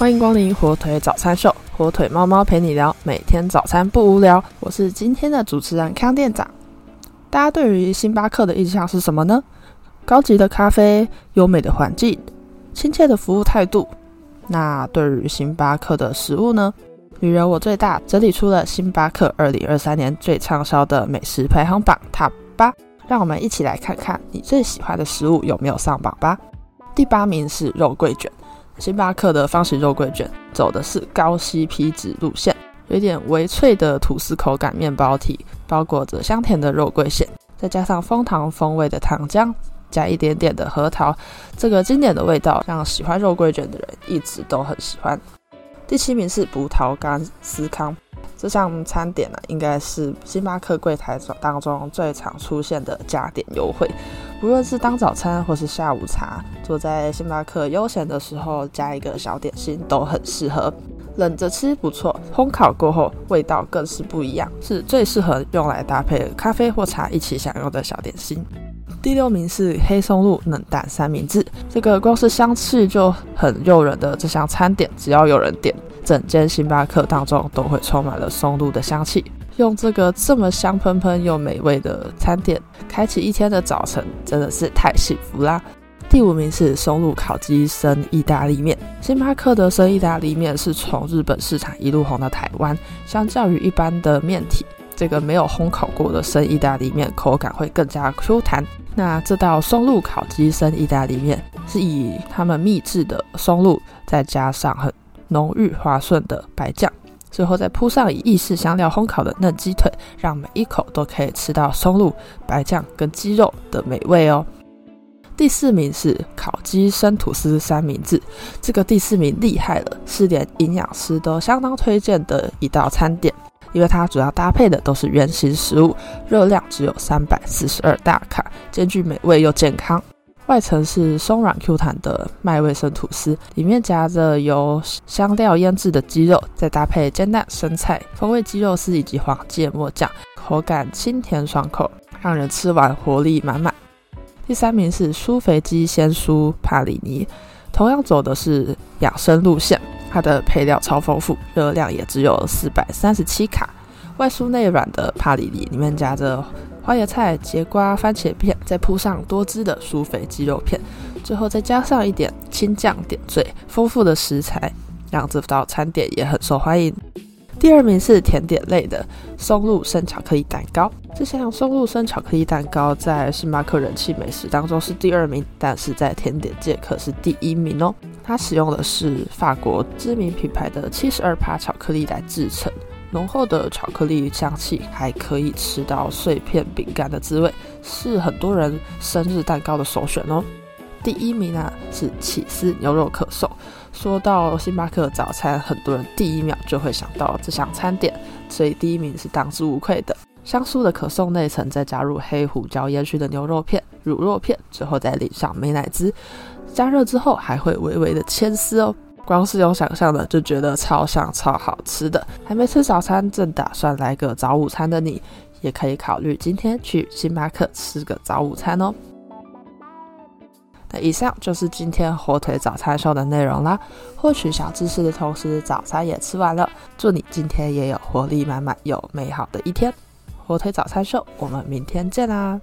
欢迎光临火腿早餐秀，火腿猫猫陪你聊，每天早餐不无聊。我是今天的主持人康店长。大家对于星巴克的印象是什么呢？高级的咖啡、优美的环境、亲切的服务态度。那对于星巴克的食物呢？女人我最大整理出了星巴克二零二三年最畅销的美食排行榜 Top 八，让我们一起来看看你最喜欢的食物有没有上榜吧。第八名是肉桂卷。星巴克的方形肉桂卷走的是高 CP 值路线，有一点微脆的吐司口感面包体，包裹着香甜的肉桂馅，再加上蜂糖风味的糖浆，加一点点的核桃，这个经典的味道让喜欢肉桂卷的人一直都很喜欢。第七名是葡萄干司康。这项餐点呢，应该是星巴克柜台当中最常出现的加点优惠。不论是当早餐或是下午茶，坐在星巴克悠闲的时候加一个小点心都很适合。冷着吃不错，烘烤过后味道更是不一样，是最适合用来搭配咖啡或茶一起享用的小点心。第六名是黑松露冷蛋三明治，这个光是香气就很诱人的这项餐点，只要有人点。整间星巴克当中都会充满了松露的香气，用这个这么香喷喷又美味的餐点，开启一天的早晨真的是太幸福啦！第五名是松露烤鸡生意大利面，星巴克的生意大利面是从日本市场一路红到台湾。相较于一般的面体，这个没有烘烤过的生意大利面口感会更加 Q 弹。那这道松露烤鸡生意大利面是以他们秘制的松露，再加上很浓郁滑顺的白酱，最后再铺上以意式香料烘烤的嫩鸡腿，让每一口都可以吃到松露、白酱跟鸡肉的美味哦。第四名是烤鸡生吐司三明治，这个第四名厉害了，是连营养师都相当推荐的一道餐点，因为它主要搭配的都是原形食物，热量只有三百四十二大卡，兼具美味又健康。外层是松软 Q 弹的麦味生吐司，里面夹着由香料腌制的鸡肉，再搭配煎蛋、生菜、风味鸡肉丝以及黄芥末酱，口感清甜爽口，让人吃完活力满满。第三名是酥肥鸡鲜酥帕里尼，同样走的是养生路线，它的配料超丰富，热量也只有四百三十七卡，外酥内软的帕里尼里面夹着。花椰菜、节瓜、番茄片，再铺上多汁的酥肥鸡肉片，最后再加上一点青酱点缀，丰富的食材让这道餐点也很受欢迎。第二名是甜点类的松露生巧克力蛋糕，这项松露生巧克力蛋糕在星巴克人气美食当中是第二名，但是在甜点界可是第一名哦。它使用的是法国知名品牌的七十二帕巧克力来制成。浓厚的巧克力香气，还可以吃到碎片饼干的滋味，是很多人生日蛋糕的首选哦。第一名呢是起司牛肉可颂。说到星巴克早餐，很多人第一秒就会想到这项餐点，所以第一名是当之无愧的。香酥的可颂内层再加入黑胡椒烟熏的牛肉片、乳酪片，最后再淋上美乃滋，加热之后还会微微的牵丝哦。光是用想象的就觉得超香超好吃的。还没吃早餐，正打算来个早午餐的你，也可以考虑今天去星巴克吃个早午餐哦。那以上就是今天火腿早餐秀的内容啦。获取小知识的同时，早餐也吃完了。祝你今天也有活力满满、有美好的一天。火腿早餐秀，我们明天见啦！